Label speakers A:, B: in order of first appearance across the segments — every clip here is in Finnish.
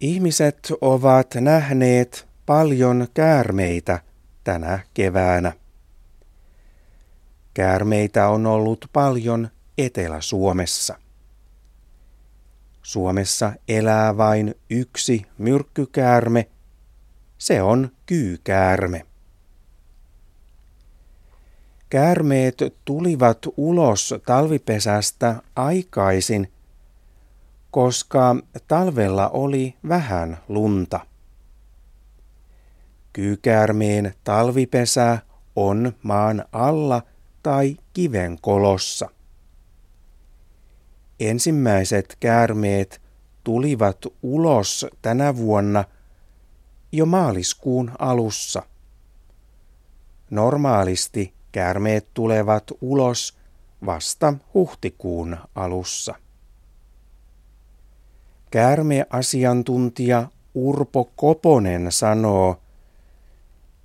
A: Ihmiset ovat nähneet paljon käärmeitä tänä keväänä. Käärmeitä on ollut paljon Etelä-Suomessa. Suomessa elää vain yksi myrkkykäärme, se on kyykäärme. Käärmeet tulivat ulos talvipesästä aikaisin, koska talvella oli vähän lunta. Kyykäärmeen talvipesä on maan alla tai kiven kolossa. Ensimmäiset käärmeet tulivat ulos tänä vuonna jo maaliskuun alussa. Normaalisti käärmeet tulevat ulos vasta huhtikuun alussa. Käärmeasiantuntija Urpo Koponen sanoo,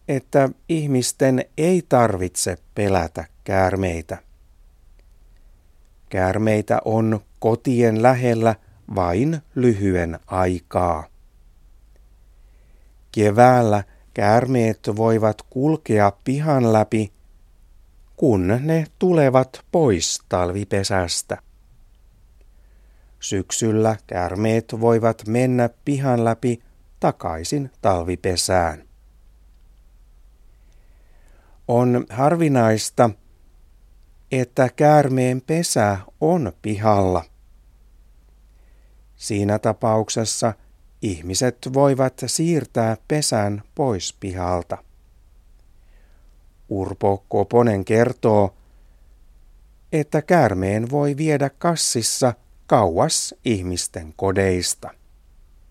A: että ihmisten ei tarvitse pelätä käärmeitä. Käärmeitä on kotien lähellä vain lyhyen aikaa. Keväällä käärmeet voivat kulkea pihan läpi, kun ne tulevat pois talvipesästä. Syksyllä käärmeet voivat mennä pihan läpi takaisin talvipesään. On harvinaista, että käärmeen pesä on pihalla. Siinä tapauksessa ihmiset voivat siirtää pesän pois pihalta. Urpo Koponen kertoo, että käärmeen voi viedä kassissa kauas ihmisten kodeista.